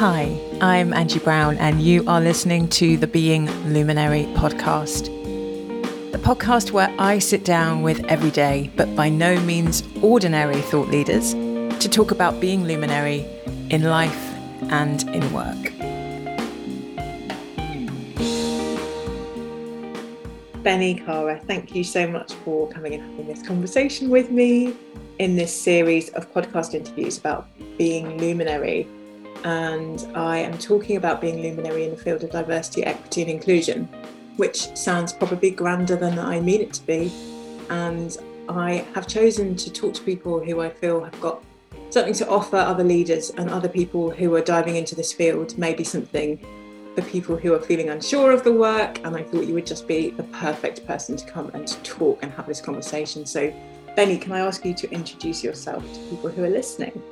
Hi, I'm Angie Brown, and you are listening to the Being Luminary podcast. The podcast where I sit down with everyday, but by no means ordinary thought leaders to talk about being luminary in life and in work. Bennie Kara, thank you so much for coming and having this conversation with me in this series of podcast interviews about being luminary and I am talking about being luminary in the field of diversity, equity, and inclusion, which sounds probably grander than I mean it to be. And I have chosen to talk to people who I feel have got something to offer other leaders and other people who are diving into this field, maybe something for people who are feeling unsure of the work. And I thought you would just be the perfect person to come and talk and have this conversation. So, Bennie, can I ask you to introduce yourself to people who are listening?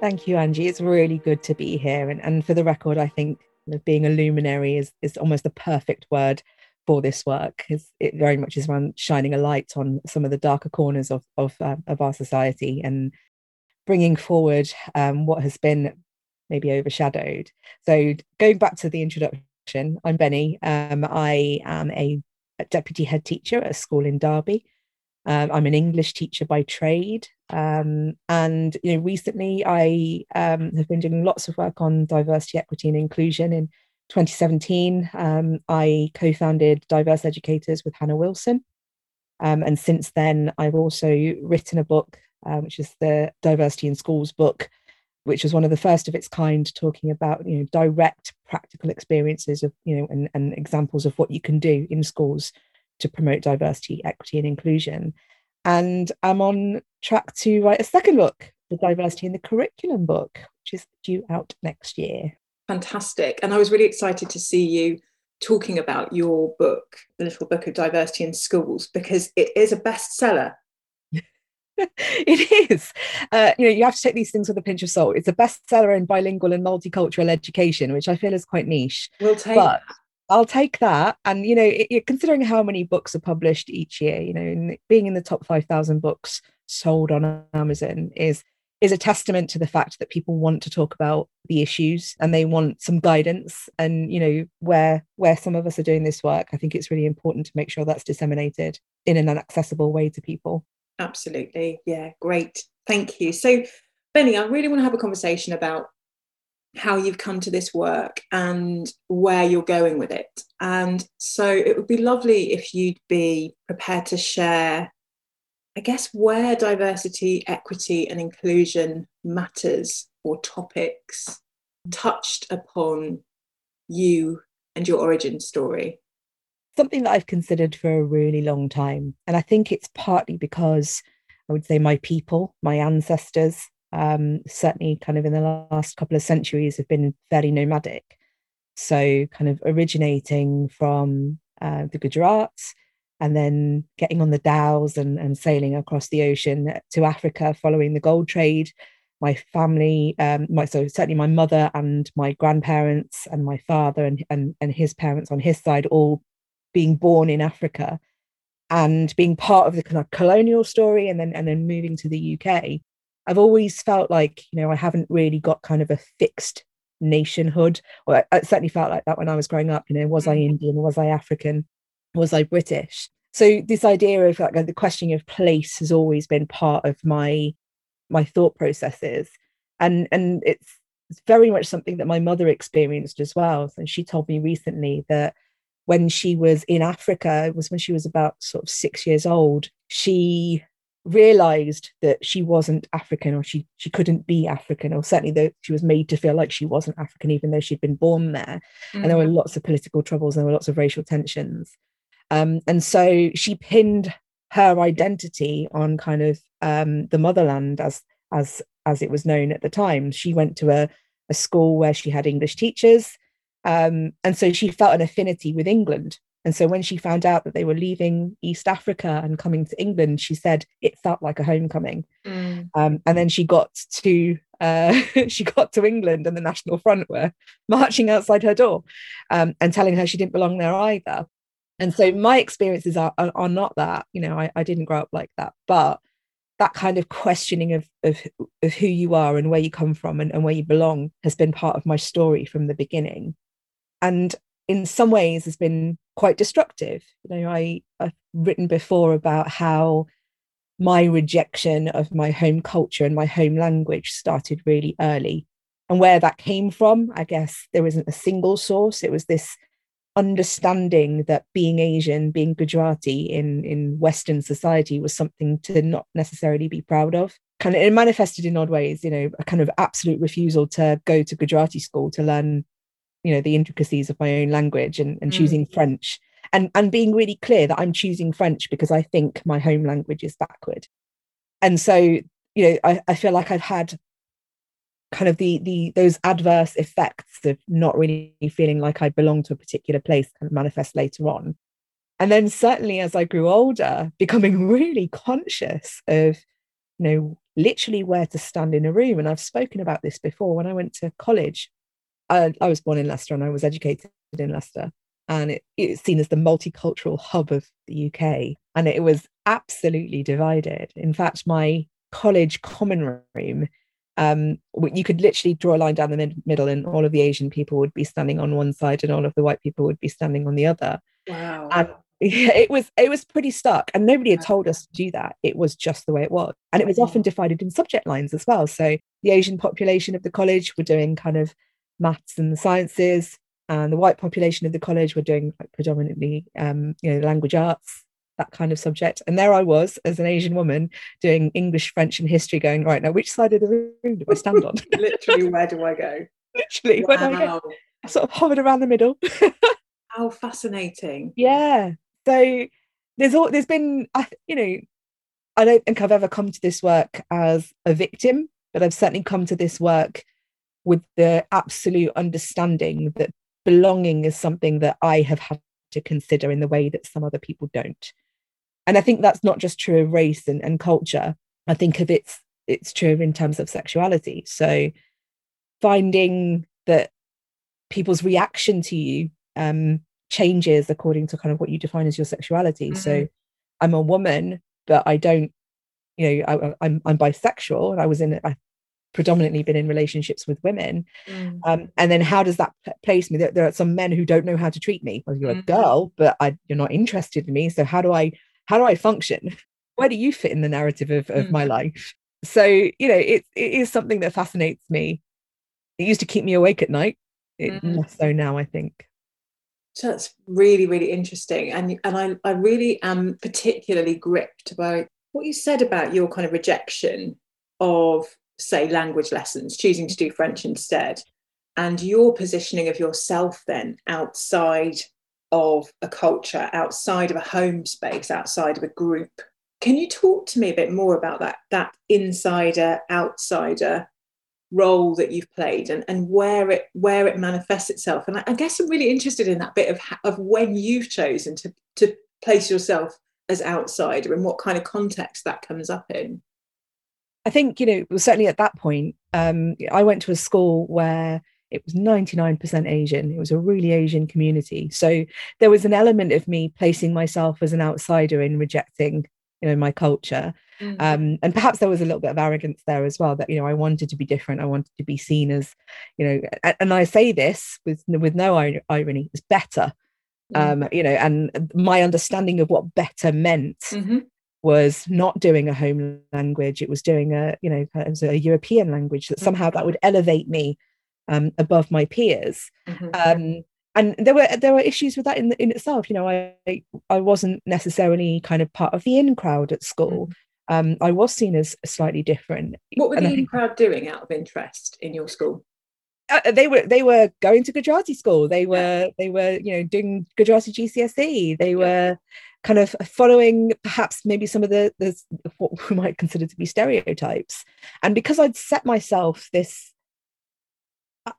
Thank you, Angie. It's really good to be here. And, and for the record, I think being a luminary is, is almost the perfect word for this work because it very much is around shining a light on some of the darker corners of, of, uh, of our society and bringing forward um, what has been maybe overshadowed. So going back to the introduction, I'm Bennie. Um, I am a deputy head teacher at a school in Derby. Um, I'm an English teacher by trade, um, and you know, recently I um, have been doing lots of work on diversity, equity, and inclusion. In 2017, um, I co-founded Diverse Educators with Hannah Wilson, um, and since then I've also written a book, uh, which is the Diversity in Schools book, which was one of the first of its kind, talking about you know direct practical experiences of you know and, and examples of what you can do in schools to promote diversity, equity, and inclusion. And I'm on track to write a second book, the Diversity in the Curriculum book, which is due out next year. Fantastic. And I was really excited to see you talking about your book, The Little Book of Diversity in Schools, because it is a bestseller. it is. Uh, you know, you have to take these things with a pinch of salt. It's a bestseller in bilingual and multicultural education, which I feel is quite niche. We'll take but I'll take that. And you know, it, considering how many books are published each year, you know, being in the top five thousand books sold on Amazon is is a testament to the fact that people want to talk about the issues and they want some guidance. And you know, where where some of us are doing this work, I think it's really important to make sure that's disseminated in an accessible way to people. Absolutely, yeah, great, thank you. So, Bennie, I really want to have a conversation about how you've come to this work and where you're going with it. And so it would be lovely if you'd be prepared to share, I guess, where diversity, equity, and inclusion matters or topics touched upon you and your origin story. Something that I've considered for a really long time. And I think it's partly because I would say my people, my ancestors, um, certainly kind of in the last couple of centuries have been fairly nomadic. So kind of originating from uh, the Gujarats and then getting on the dhows and, and sailing across the ocean to Africa following the gold trade. My family, um, my so certainly my mother and my grandparents and my father and, and, and his parents on his side all being born in Africa and being part of the kind of colonial story and then and then moving to the UK I've always felt like, you know, I haven't really got kind of a fixed nationhood, or I, I certainly felt like that when I was growing up. You know, was I mm. Indian? Was I African? Was I British? So this idea of like the questioning of place has always been part of my my thought processes, and and it's it's very much something that my mother experienced as well. And she told me recently that when she was in Africa, it was when she was about sort of six years old, she realized that she wasn't African or she she couldn't be African or certainly that she was made to feel like she wasn't African even though she'd been born there mm-hmm. and there were mm. lots of political troubles and there were lots of racial tensions um, and so she pinned her identity on kind of um, the motherland as as as it was known at the time she went to a, a school where she had English teachers um, and so she felt an affinity with England and so when she found out that they were leaving East Africa and coming to England, she said it felt like a homecoming. Mm. Um, and then she got to uh, she got to England, and the National Front were marching outside her door um, and telling her she didn't belong there either. And so my experiences are, are, are not that. You know, I, I didn't grow up like that, but that kind of questioning of, of, of who you are and where you come from and, and where you belong has been part of my story from the beginning. And in some ways has been quite destructive. You know, I, I've written before about how my rejection of my home culture and my home language started really early. And where that came from, I guess there isn't a single source. It was this understanding that being Asian, being Gujarati in, in Western society was something to not necessarily be proud of. Kind of it manifested in odd ways, you know, a kind of absolute refusal to go to Gujarati school to learn, you know, the intricacies of my own language and, and mm. choosing French and, and being really clear that I'm choosing French because I think my home language is backward. And so, you know, I, I feel like I've had kind of the the those adverse effects of not really feeling like I belong to a particular place kind of manifest later on. And then certainly as I grew older, becoming really conscious of, you know, literally where to stand in a room. And I've spoken about this before when I went to college. I, I was born in Leicester and I was educated in Leicester. And it, it's seen as the multicultural hub of the UK. And it was absolutely divided. In fact, my college common room um, you could literally draw a line down the mid- middle and all of the asian people would be standing on one side and all of the white people would be standing on the other wow and yeah, it was it was pretty stuck and nobody had told us to do that it was just the way it was and it was often divided in subject lines as well so the asian population of the college were doing kind of maths and the sciences and the white population of the college were doing like predominantly um, you know language arts that kind of subject. And there I was as an Asian woman doing English, French, and history, going, right now, which side of the room do I stand on? Literally, where do I go? Literally, wow. where do I go? I sort of hovered around the middle. How fascinating. Yeah. So there's all there's been you know, I don't think I've ever come to this work as a victim, but I've certainly come to this work with the absolute understanding that belonging is something that I have had to consider in the way that some other people don't. And i think that's not just true of race and, and culture. I think of it's it's true in terms of sexuality. So finding that people's reaction to you um, changes according to kind of what you define as your sexuality. Mm-hmm. so i'm a woman but i don't you know I, am I'm, I'm bisexual. And i was in i predominantly been in relationships with women mm. um, and then how does that place me there, there, are some men who don't know how to treat me well you're mm. a girl but I, you're not interested in me so how do i how do I function? Where do you fit in the narrative of, of mm. my life? So, you know, it, it is something that fascinates me. It used to keep me awake at night. It, mm. Less so now, I think. So that's really, really interesting. And, and I, I really am particularly gripped by what you said about your kind of rejection of, say, language lessons, choosing to do French instead, and your positioning of yourself then outside of a culture outside of a home space, outside of a group. Can you talk to me a bit more about that that insider outsider role that you've played and, and where it where it manifests itself? And I, I guess I'm really interested in that bit of of when you've chosen to to place yourself as outsider and what kind of context that comes up in. I think you know certainly at that point, um, I went to a school where it was 99% Asian. It was a really Asian community. So there was an element of me placing myself as an outsider in rejecting, you know, my culture. Mm. Um, and perhaps there was a little bit of arrogance there as well that, you know, I wanted to be different. I wanted to be seen as, you know, and, I say this with, with no irony, it's better. Mm. Um, you know, and my understanding of what better meant mm-hmm was not doing a home language it was doing a you know it was a european language that somehow that would elevate me um, above my peers. Mm-hmm. Um, and there were there were issues with that in in itself. You know, I I wasn't necessarily kind of part of the in crowd at school. Mm-hmm. Um, I was seen as slightly different. What were the in crowd doing out of interest in your school? Uh, they were they were going to Gujarati school. They were yeah. they were you know doing Gujarati GCSE. They were kind of following perhaps maybe some of the, the what we might consider to be stereotypes. And because I'd set myself this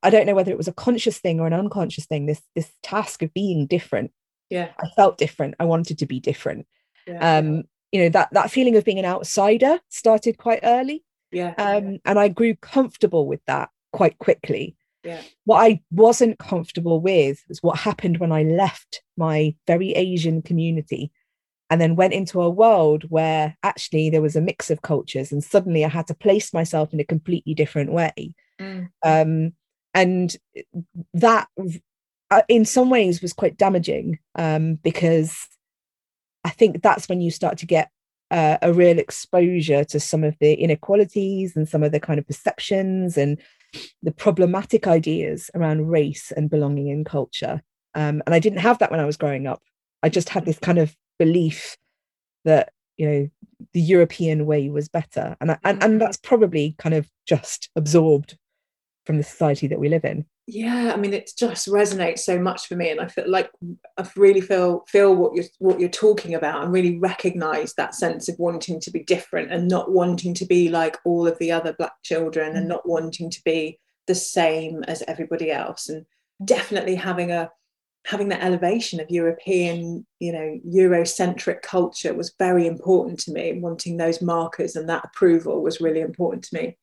I don't know whether it was a conscious thing or an unconscious thing, this this task of being different. Yeah. I felt different. I wanted to be different. Yeah. Um, you know, that that feeling of being an outsider started quite early. Yeah. Um, and I grew comfortable with that quite quickly. Yeah. What I wasn't comfortable with was what happened when I left my very Asian community and then went into a world where actually there was a mix of cultures and suddenly i had to place myself in a completely different way mm. um, and that uh, in some ways was quite damaging um, because i think that's when you start to get uh, a real exposure to some of the inequalities and some of the kind of perceptions and the problematic ideas around race and belonging in culture. Um, and i didn't have that when i was growing up. I just had this kind of belief that you know the European way was better, and and and that's probably kind of just absorbed from the society that we live in. Yeah, I mean, it just resonates so much for me, and I feel like I really feel feel what you're what you're talking about, and really recognise that sense of wanting to be different and not wanting to be like all of the other black children, and mm. not wanting to be the same as everybody else, and definitely having a having that elevation of European, you know, Eurocentric culture was very important to me. Wanting those markers and that approval was really important to me.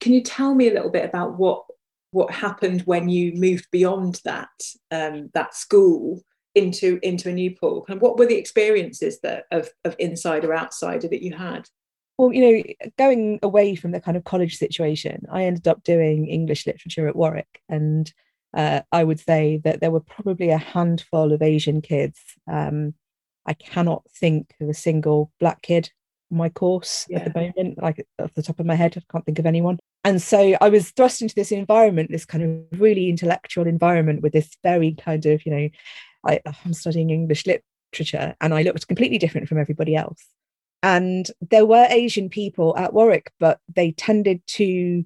Can you tell me a little bit about what what happened when you moved beyond that um, that school into into a new pool? And what were the experiences that of of inside or outsider that you had? Well, you know, going away from the kind of college situation, I ended up doing English literature at Warwick and uh, I would say that there were probably a handful of Asian kids. Um, I cannot think of a single black kid my course yeah. at the moment, like off the top of my head, I can't think of anyone. And so I was thrust into this environment, this kind of really intellectual environment with this very kind of, you know, I, I'm studying English literature and I looked completely different from everybody else. And there were Asian people at Warwick, but they tended to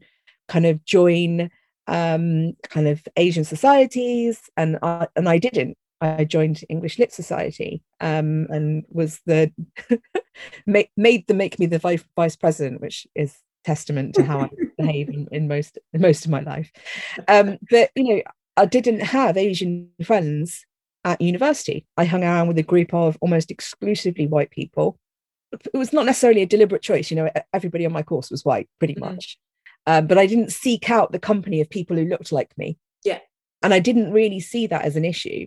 kind of join um, kind of Asian societies, and I, and I didn't. I joined English Lit Society um, and was the made, made them make me the vice, vice president, which is testament to how I behave in, in, most in most of my life. Um, but you know, I didn't have Asian friends at university. I hung around with a group of almost exclusively white people. It was not necessarily a deliberate choice. You know, everybody on my course was white, pretty mm-hmm. much. Um, but I didn't seek out the company of people who looked like me. Yeah. And I didn't really see that as an issue.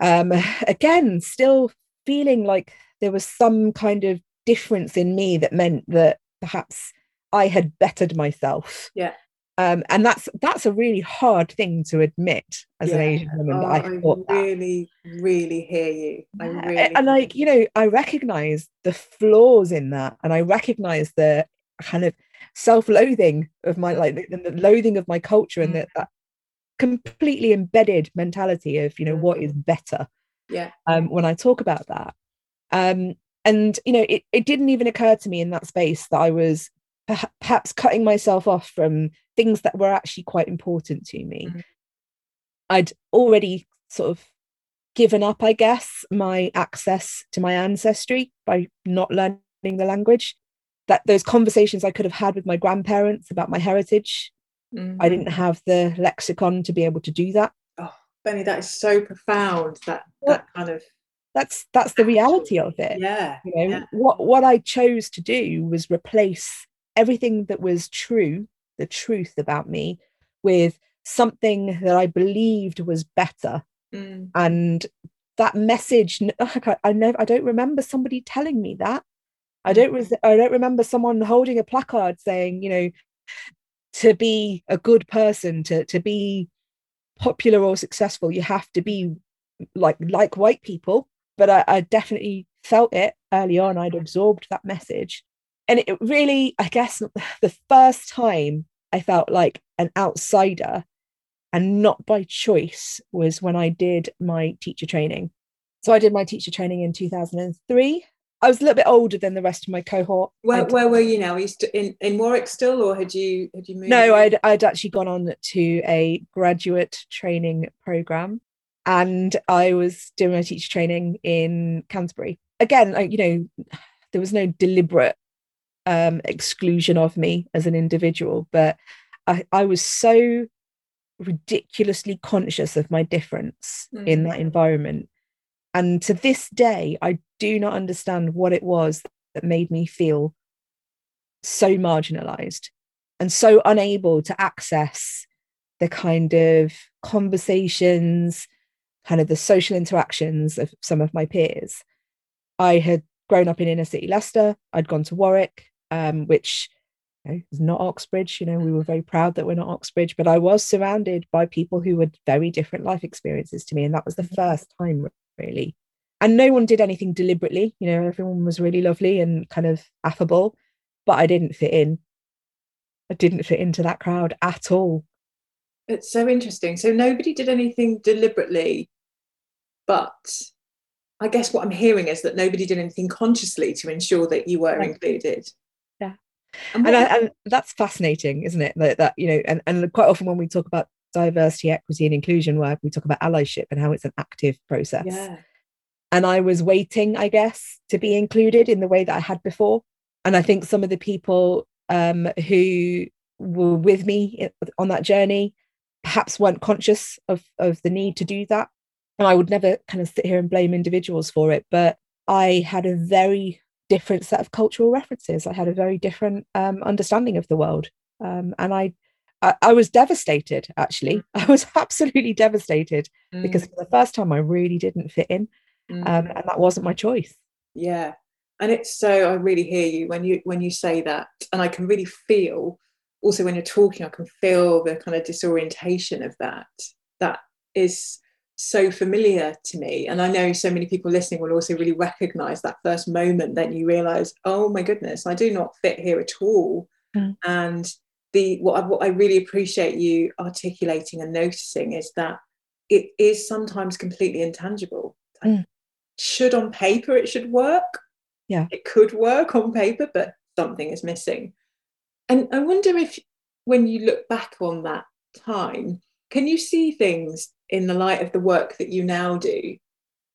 Um, again, still feeling like there was some kind of difference in me that meant that perhaps I had bettered myself. Yeah. Um, and that's that's a really hard thing to admit as yeah. an Asian woman. Oh, I, I really, that. really hear you. I really and like you know, I recognize the flaws in that, and I recognize the kind of self-loathing of my like the, the loathing of my culture and that, that completely embedded mentality of you know what is better yeah um when i talk about that um and you know it, it didn't even occur to me in that space that i was perhaps cutting myself off from things that were actually quite important to me mm-hmm. i'd already sort of given up i guess my access to my ancestry by not learning the language that those conversations I could have had with my grandparents about my heritage. Mm-hmm. I didn't have the lexicon to be able to do that. Oh, Bennie, that is so profound. That that kind of that's that's the reality of it. Yeah. You know, yeah. what what I chose to do was replace everything that was true, the truth about me, with something that I believed was better. Mm. And that message, I, I never I don't remember somebody telling me that. I don't re- I don't remember someone holding a placard saying, you know, to be a good person, to to be popular or successful, you have to be like like white people. But I, I definitely felt it early on. I'd absorbed that message, and it really, I guess, the first time I felt like an outsider, and not by choice, was when I did my teacher training. So I did my teacher training in 2003 I was a little bit older than the rest of my cohort. Where, where were you now? Are you st- in, in Warwick still, or had you had you moved? No, I'd I'd actually gone on to a graduate training program, and I was doing my teacher training in Canterbury. Again, I, you know, there was no deliberate um, exclusion of me as an individual, but I, I was so ridiculously conscious of my difference mm. in that environment and to this day, I do not understand what it was that made me feel so marginalized and so unable to access the kind of conversations, kind of the social interactions of some of my peers. I had grown up in inner city Leicester. I'd gone to Warwick, um, which you know, is not Oxbridge. You know, we were very proud that we're not Oxbridge, but I was surrounded by people who had very different life experiences to me. And that was the mm-hmm. first time, really. And no one did anything deliberately. You know, everyone was really lovely and kind of affable, but I didn't fit in. I didn't fit into that crowd at all. It's so interesting. So nobody did anything deliberately, but I guess what I'm hearing is that nobody did anything consciously to ensure that you were included. Yeah. And, and, I, and, that's fascinating, isn't it? That, that you know, and, and quite often when we talk about diversity, equity, and inclusion work, we talk about allyship and how it's an active process. Yeah. And I was waiting, I guess, to be included in the way that I had before. And I think some of the people um, who were with me on that journey perhaps weren't conscious of, of the need to do that and I would never kind of sit here and blame individuals for it, but I had a very different set of cultural references. I had a very different um, understanding of the world, um, and I, I, I was devastated. Actually, mm. I was absolutely devastated mm. because for the first time I really didn't fit in, mm. um, and that wasn't my choice. Yeah, and it's so I really hear you when you when you say that, and I can really feel also when you're talking, I can feel the kind of disorientation of that. That is so familiar to me. And I know so many people listening will also really recognize that first moment that you realize, oh my goodness, I do not fit here at all. Mm. And the what I, what I really appreciate you articulating and noticing is that it is sometimes completely intangible. Mm. Should on paper it should work. Yeah. It could work on paper, but something is missing. And I wonder if when you look back on that time, can you see things in the light of the work that you now do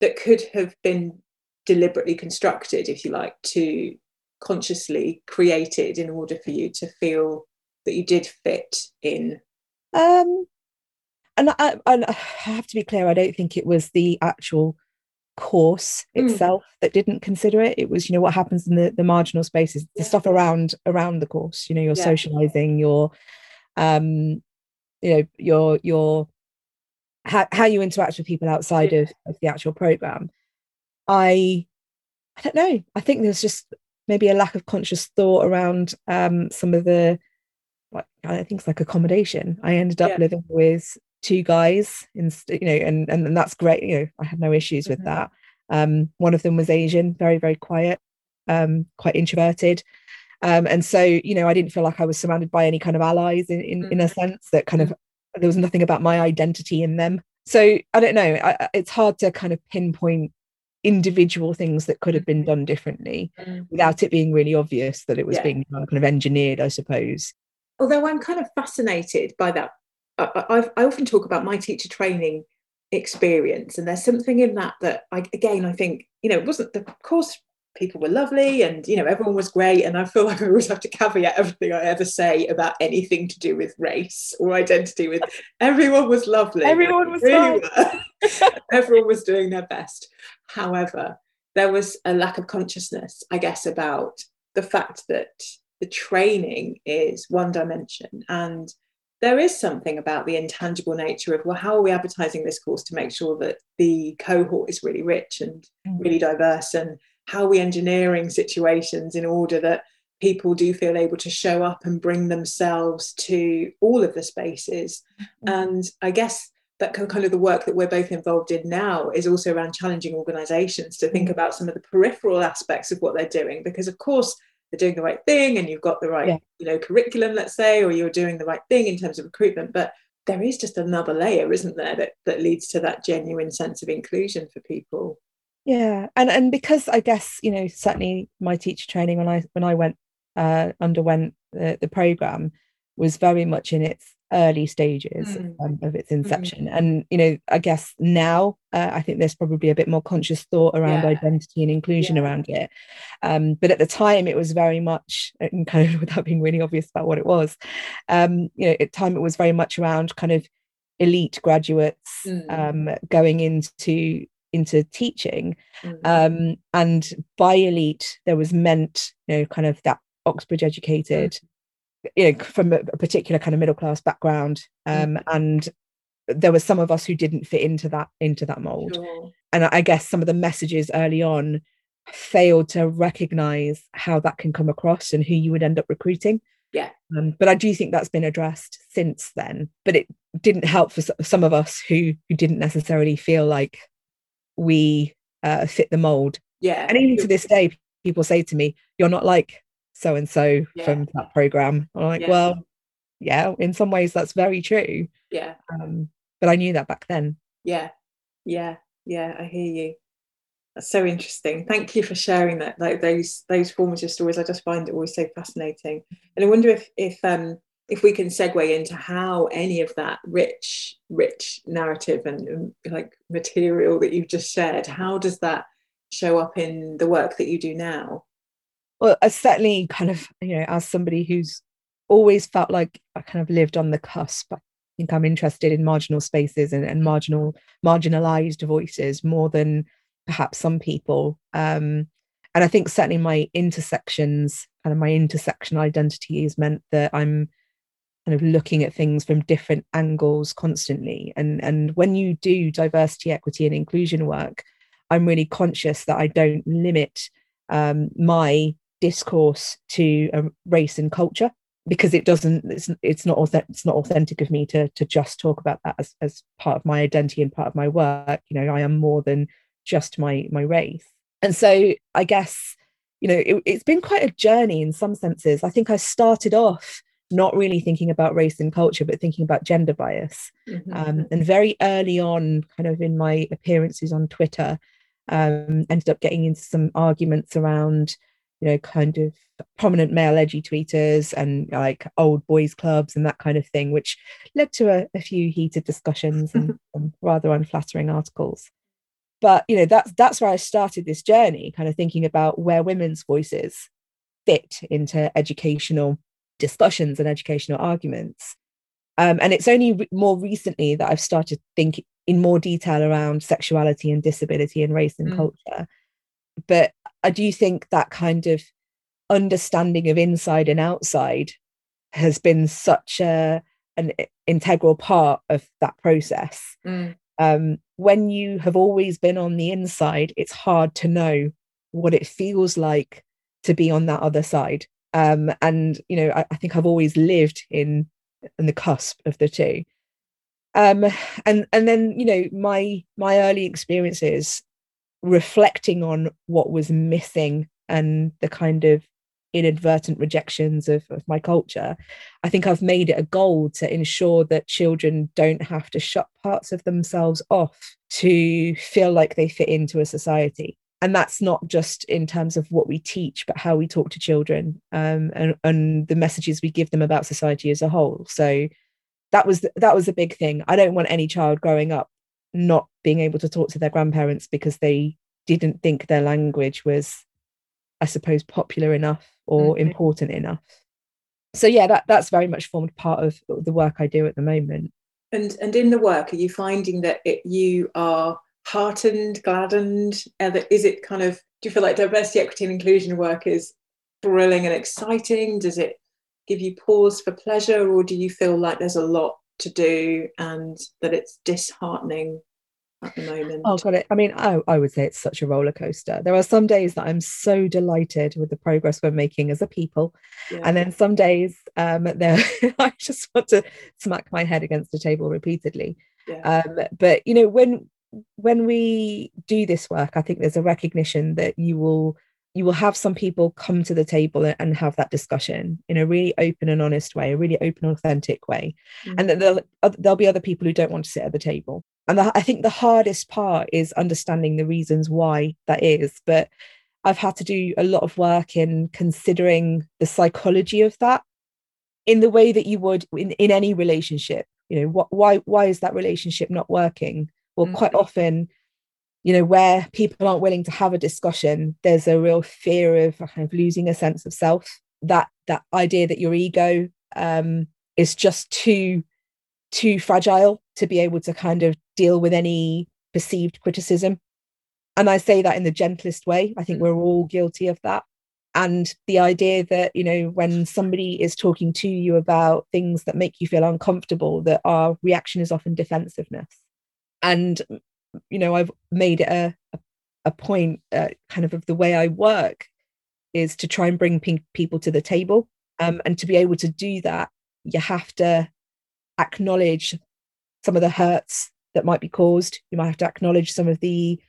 that could have been deliberately constructed, if you like, to consciously created in order for you to feel that you did fit in? Um, and I, and I have to be clear, I don't think it was the actual course hmm. itself mm. that didn't consider it it was you know what happens in the the marginal spaces the stuff around around the course you know you're yeah. socializing you're um you know your your how, how you interact with people outside yeah. of, of the actual program i i don't know i think there's just maybe a lack of conscious thought around um some of the like I think it's like accommodation. I ended up yeah. living with two guys, in, you know, and, and and that's great. You know, I had no issues mm-hmm. with that. Um, one of them was Asian, very very quiet, um, quite introverted, um, and so you know, I didn't feel like I was surrounded by any kind of allies in in, mm-hmm. in a mm-hmm. sense that kind mm-hmm. of there was nothing about my identity in them. So I don't know. I, it's hard to kind of pinpoint individual things that could have been mm-hmm. done differently mm-hmm. without it being really obvious that it was yeah. being kind of engineered, I suppose. Although I'm kind of fascinated by that. I, I, I often talk about my teacher training experience, and there's something in that that I again I think you know it wasn't the course people were lovely and you know everyone was great and i feel like i always have to caveat everything i ever say about anything to do with race or identity with everyone was lovely. Everyone was really everyone was doing their best. However there was a lack of consciousness i guess about the fact that the training is one dimension and there is something about the intangible nature of well how are we advertising this course to make sure that the cohort is really rich and mm. really diverse and how are we engineering situations in order that people do feel able to show up and bring themselves to all of the spaces mm-hmm. and i guess that kind of the work that we're both involved in now is also around challenging organizations to think mm-hmm. about some of the peripheral aspects of what they're doing because of course they're doing the right thing and you've got the right yeah. you know curriculum let's say or you're doing the right thing in terms of recruitment but there is just another layer isn't there that, that leads to that genuine sense of inclusion for people yeah and and because i guess you know certainly my teacher training when i when i went uh underwent the, the program was very much in its early stages mm. um, of its inception mm. and you know i guess now uh, i think there's probably a bit more conscious thought around yeah. identity and inclusion yeah. around it um, but at the time it was very much and kind of without being really obvious about what it was um, you know at the time it was very much around kind of elite graduates mm. um, going into into teaching mm-hmm. um, and by elite there was meant you know kind of that oxbridge educated mm-hmm. You know from a, a, particular kind of middle class background um, mm-hmm. and there was some of us who didn't fit into that into that mold sure. and i guess some of the messages early on failed to recognize how that can come across and who you would end up recruiting. Yeah. Um, but I do think that's been addressed since then. But it didn't help for some of us who who didn't necessarily feel like we uh, fit the mold. Yeah. And even to this day, people say to me, "You're not like so and so from that program." I'm like, yeah. "Well, yeah, in some ways that's very true." Yeah. Um, but I knew that back then. Yeah. Yeah. Yeah. I hear you. That's so interesting. Thank you for sharing that. Like those those formative stories, I just find it always so fascinating. And I wonder if if um if we can segue into how any of that rich rich narrative and, and like material that you've just shared, how does that show up in the work that you do now? Well, I certainly kind of you know as somebody who's always felt like I kind of lived on the cusp. I think I'm interested in marginal spaces and, and marginal marginalized voices more than perhaps some people. Um, and I think certainly my intersections and my intersection identity has meant that I'm kind of looking at things from different angles constantly. And and when you do diversity, equity, and inclusion work, I'm really conscious that I don't limit um, my discourse to uh, race and culture because it doesn't it's, it's not it's not authentic of me to to just talk about that as, as part of my identity and part of my work. You know i am more than just my my race. And so i guess you know it, it's been quite a journey in some senses. I think i started off not really thinking about race and culture but thinking about gender bias. Mm-hmm. um, and very early on kind of in my appearances on twitter um, ended up getting into some arguments around you know kind of prominent male edgy tweeters and like old boys clubs and that kind of thing which led to a, a few heated discussions and, and rather unflattering articles. But you know that's that's where i started this journey kind of thinking about where women's voices fit into educational discussions and educational arguments. Um, and it's only re- more recently that i've started thinking in more detail around sexuality and disability and race and mm. culture. But i do think that kind of understanding of inside and outside has been such a an integral part of that process mm um, when you have always been on the inside, it's hard to know what it feels like to be on that other side. Um, and you know, I, I, think I've always lived in in the cusp of the two. Um, and and then you know, my my early experiences reflecting on what was missing and the kind of inadvertent rejections of, of my culture, I think I've made it a goal to ensure that children don't have to shut parts of themselves off to feel like they fit into a society. And that's not just in terms of what we teach, but how we talk to children um, and, and the messages we give them about society as a whole. So that was that was a big thing. I don't want any child growing up not being able to talk to their grandparents because they didn't think their language was I suppose, popular enough or mm-hmm. important enough. So yeah, that that's very much formed part of the work I do at the moment. And and in the work, are you finding that it, you are heartened, gladdened? Uh, is it kind of do you feel like diversity, equity, and inclusion work is thrilling and exciting? Does it give you pause for pleasure, or do you feel like there's a lot to do and that it's disheartening at the moment? Oh, got it. I mean, I, I would say it's such a roller coaster. There are some days that I'm so delighted with the progress we're making as a people, yeah. and then some days um, there I just want to smack my head against the table repeatedly. Yeah. Um, but you know, when when we do this work, I think there's a recognition that you will you will have some people come to the table and have that discussion in a really open and honest way, a really open, authentic way, mm-hmm. and there'll, there'll be other people who don't want to sit at the table and the, I think the hardest part is understanding the reasons why that is. But I've had to do a lot of work in considering the psychology of that in the way that you would in, in any relationship. You know, what, why why is that relationship not working? Well, mm-hmm. quite often, you know, where people aren't willing to have a discussion, there's a real fear of kind of losing a sense of self. That that idea that your ego um, is just too too fragile to be able to kind of deal with any perceived criticism. And I say that in the gentlest way. I think we're all guilty of that. And the idea that, you know, when somebody is talking to you about things that make you feel uncomfortable, that our reaction is often defensiveness. And, you know, I've made it a, a point uh, kind of of the way I work is to try and bring pe- people to the table. Um, and to be able to do that, you have to acknowledge some of the hurts that might be caused. You might have to acknowledge some of the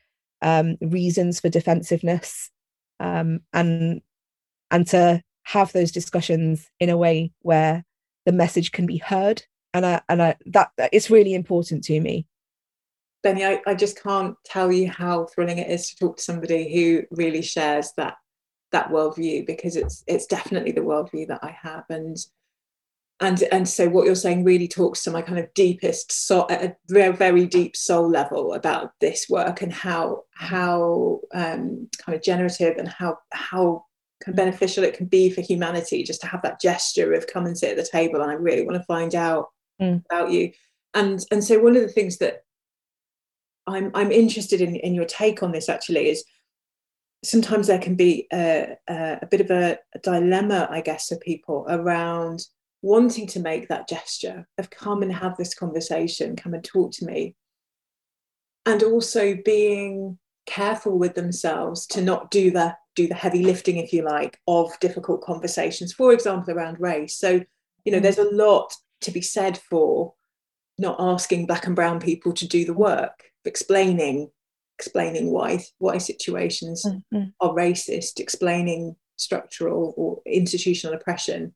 um, reasons for defensiveness, um, and and to have those discussions in a way where the message can be heard. And I, and I, that, that it's really important to me. Bennie, I, I just can't tell you how thrilling it is to talk to somebody who really shares that that worldview because it's it's definitely the worldview that I have and and and so what you're saying really talks to my kind of deepest soul at a very very deep soul level about this work and how how um, kind of generative and how how kind of beneficial it can be for humanity just to have that gesture of come and sit at the table and I really want to find out mm. about you and and so one of the things that I'm I'm interested in in your take on this actually is sometimes there can be a, a, a bit of a, a, dilemma, I guess, for people around wanting to make that gesture of come and have this conversation, come and talk to me. And also being careful with themselves to not do the do the heavy lifting, if you like, of difficult conversations, for example, around race. So, you know, mm. there's a lot to be said for not asking black and brown people to do the work, explaining explaining why why situations mm-hmm. are racist, explaining structural or institutional oppression.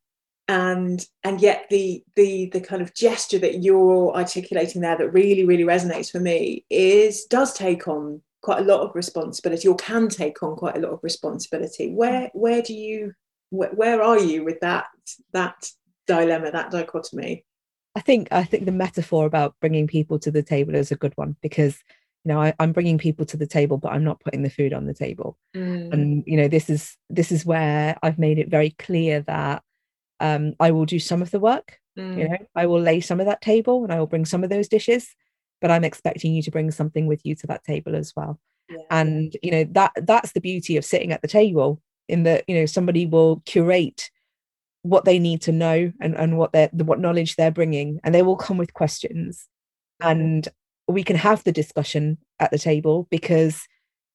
And and yet the the the kind of gesture that you're articulating there that really, really resonates for me is does take on quite a lot of responsibility or can take on quite a lot of responsibility. Where where do you where, where are you with that that dilemma, that dichotomy? I think I think the metaphor about bringing people to the table is a good one because you know I, am bringing people to the table but i'm not putting the food on the table mm. and you know this is this is where i've made it very clear that um, i will do some of the work mm. you know i will lay some of that table and i will bring some of those dishes but i'm expecting you to bring something with you to that table as well yeah. and you know that that's the beauty of sitting at the table in that you know somebody will curate what they need to know and, and what they're what knowledge they're bringing and they will come with questions and we can have the discussion at the table because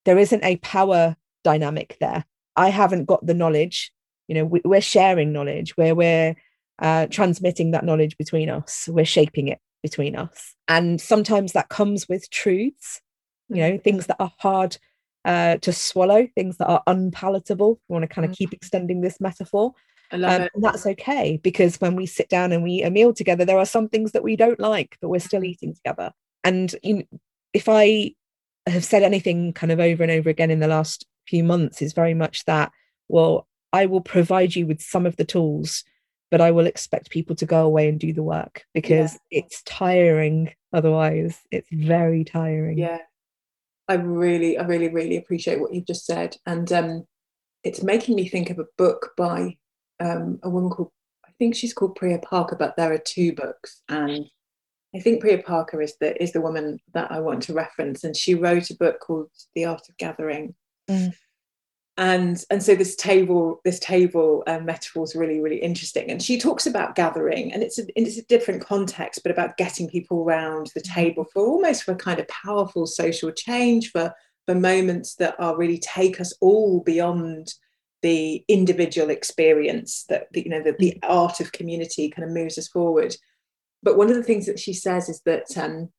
there isn't a power dynamic there. I haven't got the knowledge. You know, we, are sharing knowledge where we're uh, transmitting that knowledge between us. We're shaping it between us. And sometimes that comes with truths, you know, mm-hmm. things that are hard uh, to swallow, things that are unpalatable. We want to kind of keep mm-hmm. extending this metaphor. I love um, it. And that's okay because when we sit down and we eat a meal together, there are some things that we don't like, but we're still mm-hmm. eating together. And you know, if I have said anything kind of over and over again in the last few months, is very much that, well, I will provide you with some of the tools, but I will expect people to go away and do the work because yeah. it's tiring otherwise. It's very tiring. Yeah. I really, I really, really appreciate what you've just said. And um, it's making me think of a book by um, a woman called, I think she's called Priya Parker, but there are two books. And I think Priya Parker is the is the woman that I want to reference, and she wrote a book called The Art of Gathering. Mm. And and so this table this table um, metaphor is really really interesting, and she talks about gathering, and it's a it's a different context, but about getting people around the mm-hmm. table for almost for kind of powerful social change, for for moments that are really take us all beyond the individual experience that you know that the mm. art of community kind of moves us forward but one of the things that she says is that um,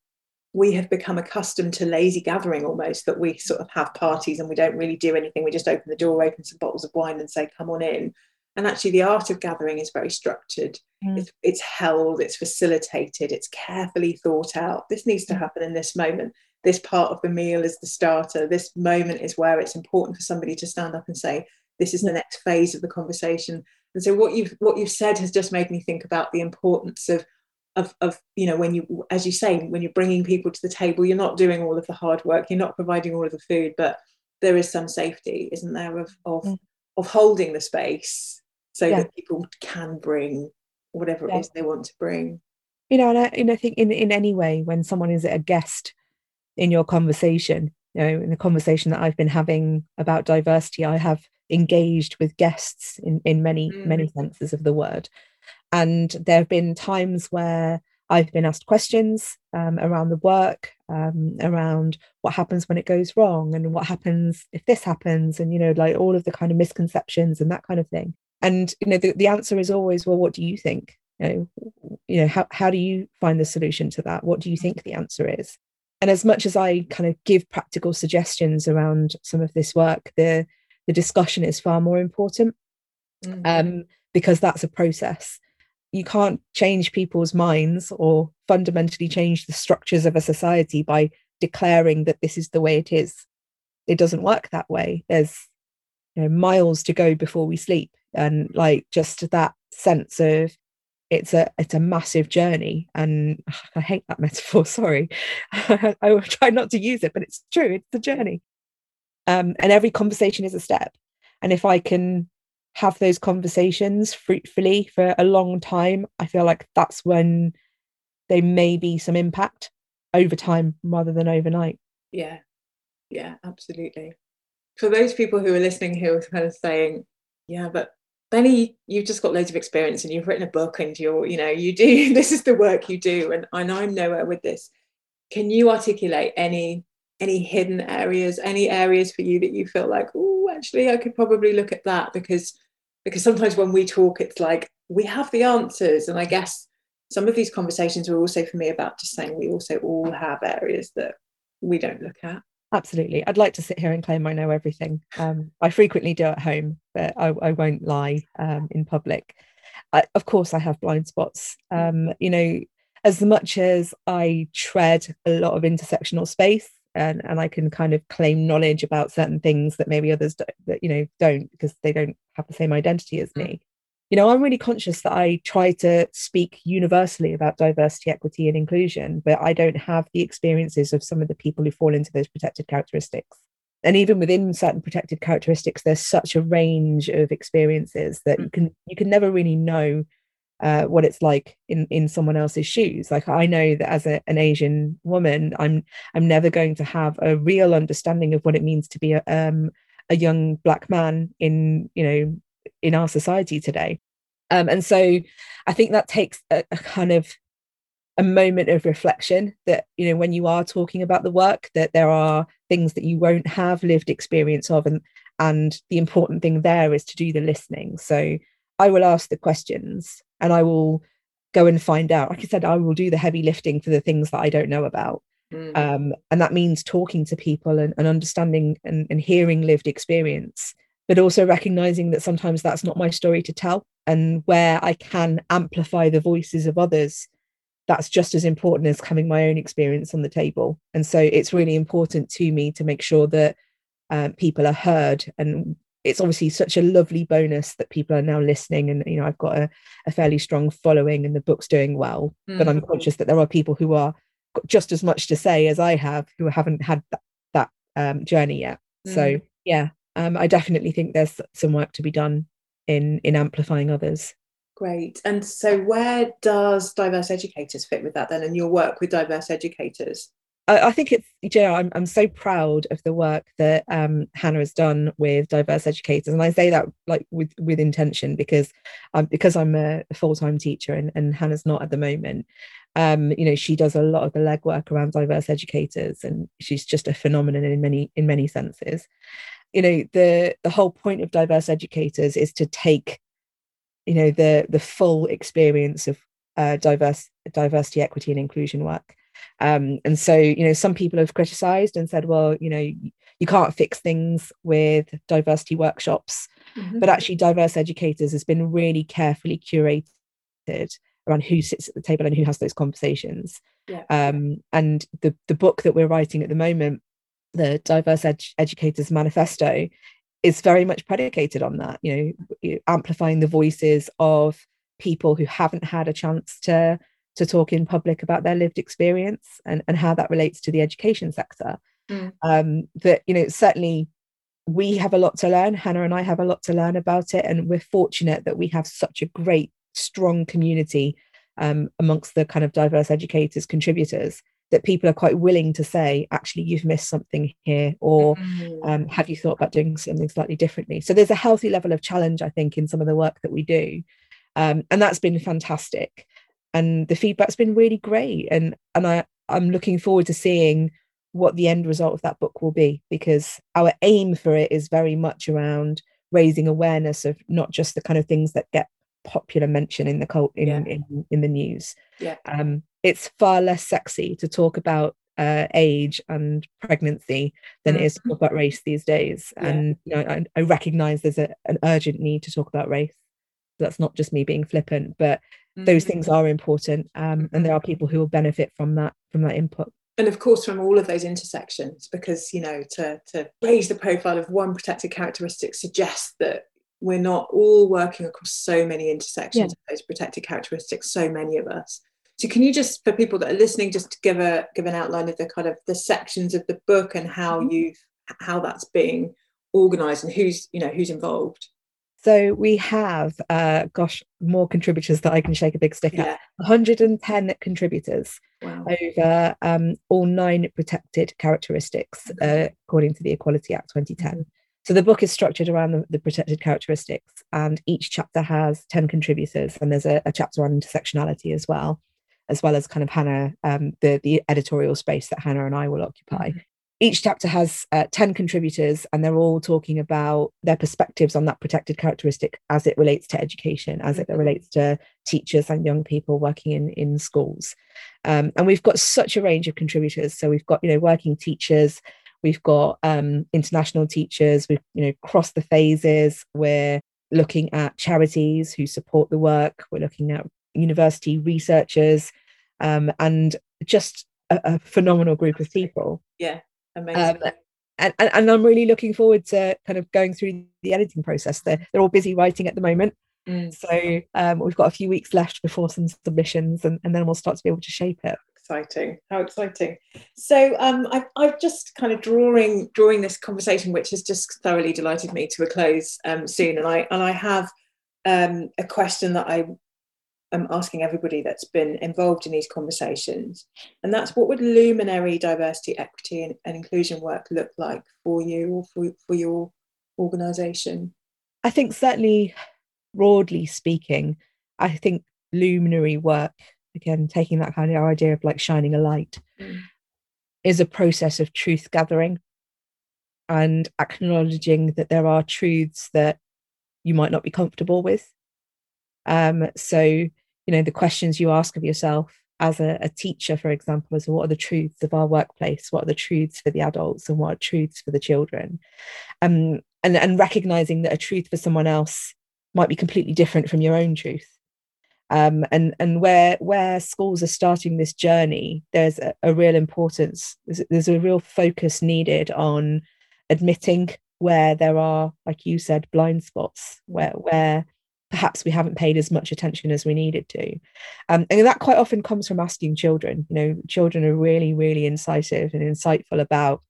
we have become accustomed to lazy gathering almost, that we sort of have parties and we don't really do anything. We just open the door, open some bottles of wine and say, come on in. And actually, the art of gathering is very structured. Mm. It's, it's, held, it's facilitated, it's carefully thought out. This needs to mm. happen in this moment. This part of the meal is the starter. This moment is where it's important for somebody to stand up and say, this is the next phase of the conversation. And so what you've what you've said has just made me think about the importance of of, of you know when you as you say when you're bringing people to the table you're not doing all of the hard work you're not providing all of the food but there is some safety isn't there of of, mm. of holding the space so yeah. that people can bring whatever yeah. it is they want to bring you know and I, and I think in, in any way when someone is a guest in your conversation you know in the conversation that i've been having about diversity i have engaged with guests in in many mm. many senses of the word and there have been times where I've been asked questions um, around the work, um, around what happens when it goes wrong, and what happens if this happens, and you know, like all of the kind of misconceptions and that kind of thing. And you know, the, the answer is always, well, what do you think? You know, you know, how how do you find the solution to that? What do you think the answer is? And as much as I kind of give practical suggestions around some of this work, the the discussion is far more important mm-hmm. um, because that's a process. You can't change people's minds or fundamentally change the structures of a society by declaring that this is the way it is. It doesn't work that way. There's you know miles to go before we sleep and like just that sense of it's a it's a massive journey and i hate that metaphor sorry. I will try not to use it but it's true it's a journey um, and every conversation is a step and if i can have those conversations fruitfully for a long time, I feel like that's when they may be some impact over time rather than overnight. Yeah, yeah, absolutely. For those people who are listening who are kind of saying, yeah, but Bennie, you've just got loads of experience and you've written a book and you're, you know, you do, this is the work you do. And, and I'm nowhere with this. Can you articulate any any hidden areas, any areas for you that you feel like, oh, actually, I could probably look at that because because sometimes when we talk, it's like we have the answers, and I guess some of these conversations are also for me about just saying we also all have areas that we don't look at. Absolutely. I'd like to sit here and claim I know everything. Um, I frequently do at home, but I, I won't lie um, in public. I, of course, I have blind spots. Um, you know, as much as I tread a lot of intersectional space, and and I can kind of claim knowledge about certain things that maybe others don't, that you know don't because they don't have the same identity as mm. me. You know, I'm really conscious that I try to speak universally about diversity, equity, and inclusion, but I don't have the experiences of some of the people who fall into those protected characteristics. And even within certain protected characteristics, there's such a range of experiences that mm. you can you can never really know uh, what it's like in in someone else's shoes. Like i know that as a, an asian woman i'm i'm never going to have a real understanding of what it means to be a, um, a young black man in you know in our society today. Um, and so i think that takes a, a kind of a moment of reflection that you know when you are talking about the work that there are things that you won't have lived experience of and and the important thing there is to do the listening. So i will ask the questions and I will go and find out. Like I said, I will do the heavy lifting for the things that I don't know about. Mm. Um, and that means talking to people and, and understanding and, and hearing lived experience, but also recognizing that sometimes that's not my story to tell. And where I can amplify the voices of others, that's just as important as having my own experience on the table. And so it's really important to me to make sure that um, people are heard and it's obviously such a lovely bonus that people are now listening and you know i've got a, a fairly strong following and the book's doing well mm. but i'm mm. conscious that there are people who are just as much to say as i have who haven't had that, that um, journey yet mm. so yeah um, i definitely think there's some work to be done in in amplifying others great and so where does diverse educators fit with that then and your work with diverse educators I, think it's you know I'm I'm so proud of the work that um, Hannah has done with diverse educators, and I say that like with with intention because um, because I'm a full time teacher and, and Hannah's not at the moment. Um, you know, she does a lot of the legwork around diverse educators, and she's just a phenomenon in many in many senses. You know, the the whole point of diverse educators is to take, you know, the the full experience of uh, diverse diversity, equity, and inclusion work um, and so, you know, some people have criticized and said, well, you know, you can't fix things with diversity workshops. Mm-hmm. But actually, diverse educators has been really carefully curated around who sits at the table and who has those conversations. Yeah. Um, and the the book that we're writing at the moment, the Diverse Ed- Educators Manifesto, is very much predicated on that. You know, amplifying the voices of people who haven't had a chance to to talk in public about their lived experience and, and how that relates to the education sector. Mm. Um, that, you know, certainly we have a lot to learn. Hannah and I have a lot to learn about it. And we're fortunate that we have such a great, strong community um, amongst the kind of diverse educators, contributors, that people are quite willing to say, actually, you've missed something here, or mm. um, have you thought about doing something slightly differently? So there's a healthy level of challenge, I think, in some of the work that we do. Um, and that's been fantastic and the feedback's been really great and and i i'm looking forward to seeing what the end result of that book will be because our aim for it is very much around raising awareness of not just the kind of things that get popular mention in the cult in, yeah. in, in the news yeah um it's far less sexy to talk about uh, age and pregnancy than mm-hmm. it is to talk about race these days yeah. and you know I, I recognize there's a, an urgent need to talk about race that's not just me being flippant but mm-hmm. Those things are important um, and there are people who will benefit from that from that input and of course from all of those intersections because you know to to raise the profile of one protected characteristic suggests that we're not all working across so many intersections yeah. of those protected characteristics so many of us so can you just for people that are listening just give a give an outline of the kind of the sections of the book and how mm-hmm. you how that's being organized and who's you know who's involved so we have, uh, gosh, more contributors that I can shake a big stick yeah. at. 110 contributors wow. over um, all nine protected characteristics, uh, according to the Equality Act 2010. Mm-hmm. So the book is structured around the, the, protected characteristics, and each chapter has 10 contributors, and there's a, a chapter on intersectionality as well, as well as kind of Hannah, um, the, the editorial space that Hannah and I will occupy. Mm-hmm each chapter has uh, 10 contributors and they're all talking about their perspectives on that protected characteristic as it relates to education as it relates to teachers and young people working in in schools. Um, and we've got such a range of contributors. So we've got you know working teachers we've got um, international teachers we've you know cross the phases. We're looking at charities who support the work. We're looking at university researchers um, and just a, a phenomenal group of people. Yeah Amazing. Um, and, and, and, I'm really looking forward to kind of going through the editing process. They're, they're all busy writing at the moment. Mm. So um, we've got a few weeks left before some submissions and, and then we'll start to be able to shape it. Exciting. How exciting. So um, I, I've just kind of drawing drawing this conversation, which has just thoroughly delighted me to a close um, soon. And I and I have um, a question that I I'm asking everybody that's been involved in these conversations. And that's what would luminary diversity, equity, and, and inclusion work look like for you or for, for your organisation? I think, certainly, broadly speaking, I think luminary work, again, taking that kind of idea of like shining a light, mm. is a process of truth gathering and acknowledging that there are truths that you might not be comfortable with. Um, so you know the questions you ask of yourself as a, a, teacher for example is what are the truths of our workplace what are the truths for the adults and what are truths for the children. Um, and and recognizing that a truth for someone else might be completely different from your own truth. Um, and and where where schools are starting this journey there's a, a real importance there's, there's a real focus needed on admitting where there are like you said blind spots where where perhaps we haven't paid as much attention as we needed to. Um, and that quite often comes from asking children. You know, children are really, really incisive and insightful about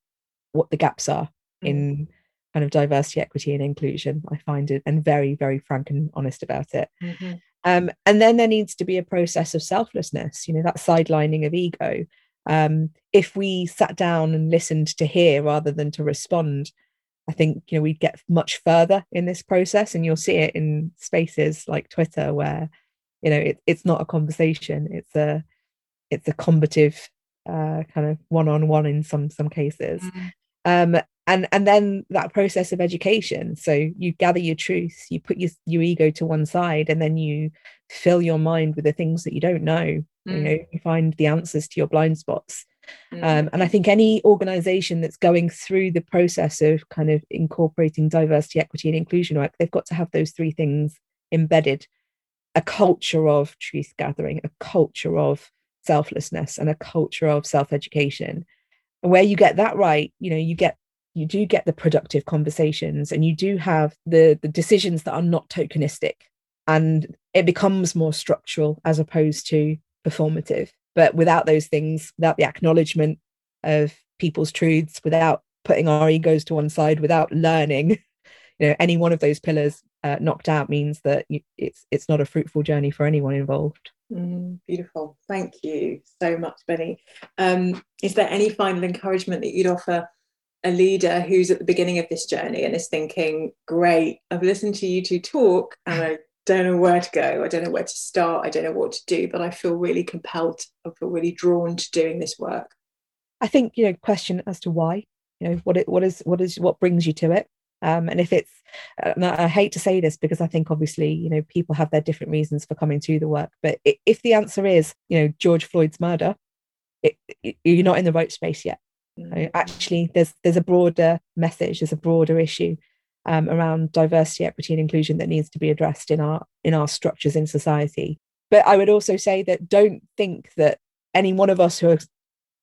what the gaps are mm. in kind of diversity, equity, and inclusion. I find it, and very, very frank and honest about it. Mm-hmm. Um, and then there needs to be a process of selflessness, you know, that sidelining of ego. Um, if we sat down and listened to hear rather than to respond, I think you know we'd get much further in this process, and you'll see it in spaces like Twitter where you know it, it's not a conversation; it's a it's a combative uh, kind of one-on-one in some some cases. Mm. Um, and and then that process of education. So you gather your truth, you put your your ego to one side, and then you fill your mind with the things that you don't know. Mm. You know, you find the answers to your blind spots Mm. Um, and I think any organization that's going through the process of kind of incorporating diversity, equity, and inclusion work, they've got to have those three things embedded a culture of truth gathering, a culture of selflessness, and a culture of self education. Where you get that right, you know, you get you do get the productive conversations and you do have the the decisions that are not tokenistic and it becomes more structural as opposed to performative but without those things, without the acknowledgement of people's truths, without putting our egos to one side, without learning, you know, any one of those pillars uh, knocked out means that you, it's it's not a fruitful journey for anyone involved. Mm, beautiful. Thank you so much, Bennie. Um, is there any final encouragement that you'd offer a leader who's at the beginning of this journey and is thinking, great, I've listened to you two talk and I don't know where to go. I don't know where to start. I don't know what to do, but I feel really compelled. I feel really drawn to doing this work. I think you know, question as to why. You know, what it what is what is what brings you to it. Um, and if it's, and I hate to say this because I think obviously, you know, people have their different reasons for coming to the work. But if the answer is, you know, George Floyd's murder, it, you're not in the right space yet. Mm. Actually, there's there's a broader message, there's a broader issue um, around diversity, equity, and inclusion that needs to be addressed in our in our structures in society. But I would also say that don't think that any one of us who are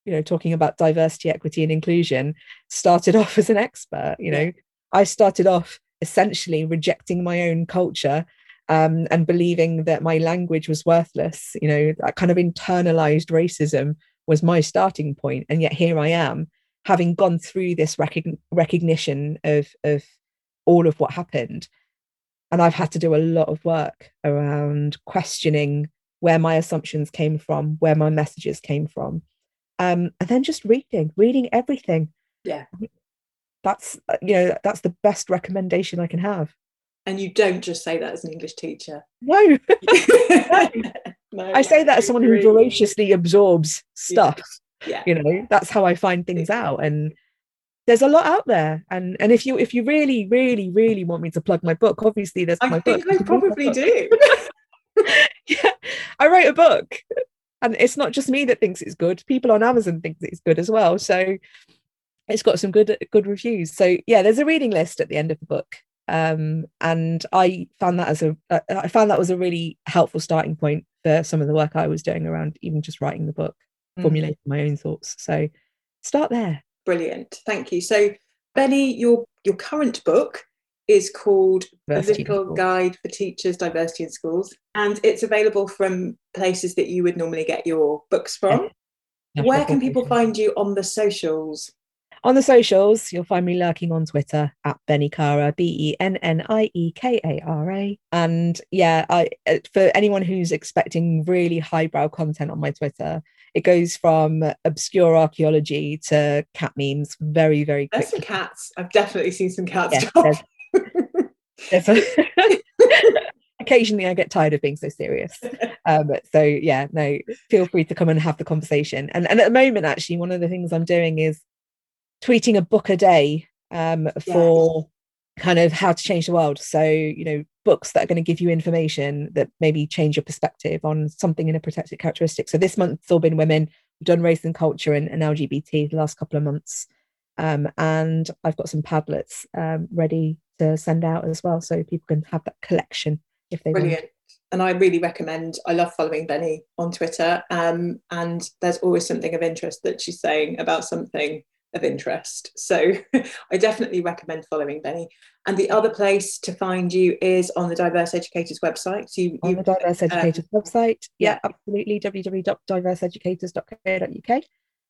you know talking about diversity equity and inclusion started off as an expert you know I started off essentially rejecting my own culture um, and believing that my language was worthless. You know, that kind of internalized racism was my starting point. point, and yet here I am, having gone through this rec- recognition of of all of what happened, and I've had to do a lot of work around questioning where my assumptions came from, where my messages came from, um, and then just reading, reading everything. Yeah. That's uh, you know that's the best recommendation i can have. And you don't just say that as an english teacher. No, no. I say that as someone who voraciously absorbs stuff. Yeah. you know that's how i find things out. And there's a lot out there and and if you if you really really really want me to plug my book obviously there's I my think book i probably do yeah i wrote a book and it's not just me that thinks it's good people on amazon think it's good as well so it's got some good good reviews. So yeah, there's a reading list at the end of the book, um, and I found that as a uh, I found that was a really helpful starting point for some of the work I was doing around even just writing the book, mm. formulating my own thoughts. So start there. Brilliant, thank you. So Bennie, your your current book is called Diversity Political Guide for Teachers Diversity in Schools, and it's available from places that you would normally get your books from. Yeah. Where can people find you on the socials? On the socials, you'll find me lurking on Twitter at Bennie Kara, B E N N I E K A R A. And yeah, I uh, for anyone who's expecting really highbrow content on my Twitter, it goes from obscure archaeology to cat memes very, very quickly. There's some cats. I've definitely seen some cats. Yeah, there's, there's occasionally I get tired of being so serious. Um, so yeah, no, feel free to come and have the conversation. And and at the moment, actually, one of the things I'm doing is tweeting a book a day um, for yes. kind of how to change the world. So, you know, books that are going to give you information that maybe change your perspective on something in a protected characteristic. So this month it's all been women. We've done race and culture and, and LGBT the last couple of months. Um, and I've got some Padlets um, ready to send out as well, so people can have that collection if they. Brilliant. want. And I really recommend. I love following Bennie on Twitter, um, and there's always something of interest that she's saying about something of interest. So I definitely recommend following Bennie. And the other place to find you is on the Diverse Educators website. So you, on the Diverse uh, Educators uh, website. Yeah, yeah, absolutely. www.diverseeducators.co.uk.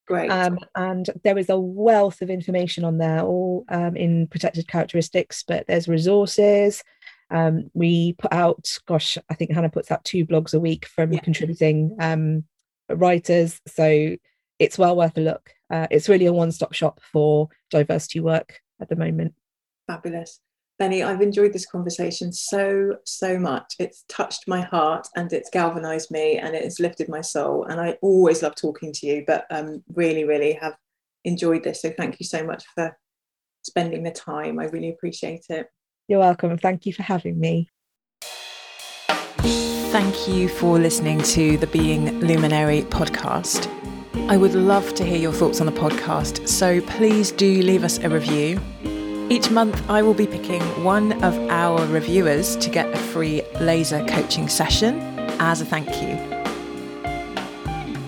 Great. Um, and there is a wealth of information on there, all um, in protected characteristics, but there's resources. Um, we put out, gosh, I think Hannah puts out two blogs a week from yeah. contributing um, writers. So it's well worth a look. Uh, it's really a one-stop shop for diversity work at the moment. Fabulous. Bennie i've enjoyed this conversation so so much. It's touched my heart and it's galvanized me and it has lifted my soul. And i always love talking to you but um, really really have enjoyed this. So thank you so much for spending the time. I really appreciate it. You're welcome. Thank you for having me. Thank you for listening to the Being Luminary podcast. I would love to hear your thoughts on the podcast, so please do leave us a review. Each month, I will be picking one of our reviewers to get a free laser coaching session as a thank you.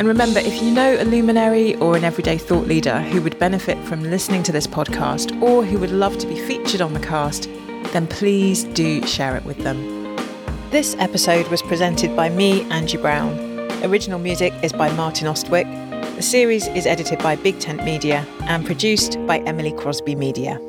And remember, if you know a luminary or an everyday thought leader who would benefit from listening to this podcast or who would love to be featured on the cast, then please do share it with them. This episode was presented by me, Angie Brown. Original music is by Martin Ostwick the series is edited by Big Tent Media and produced by Emily Crosby Media.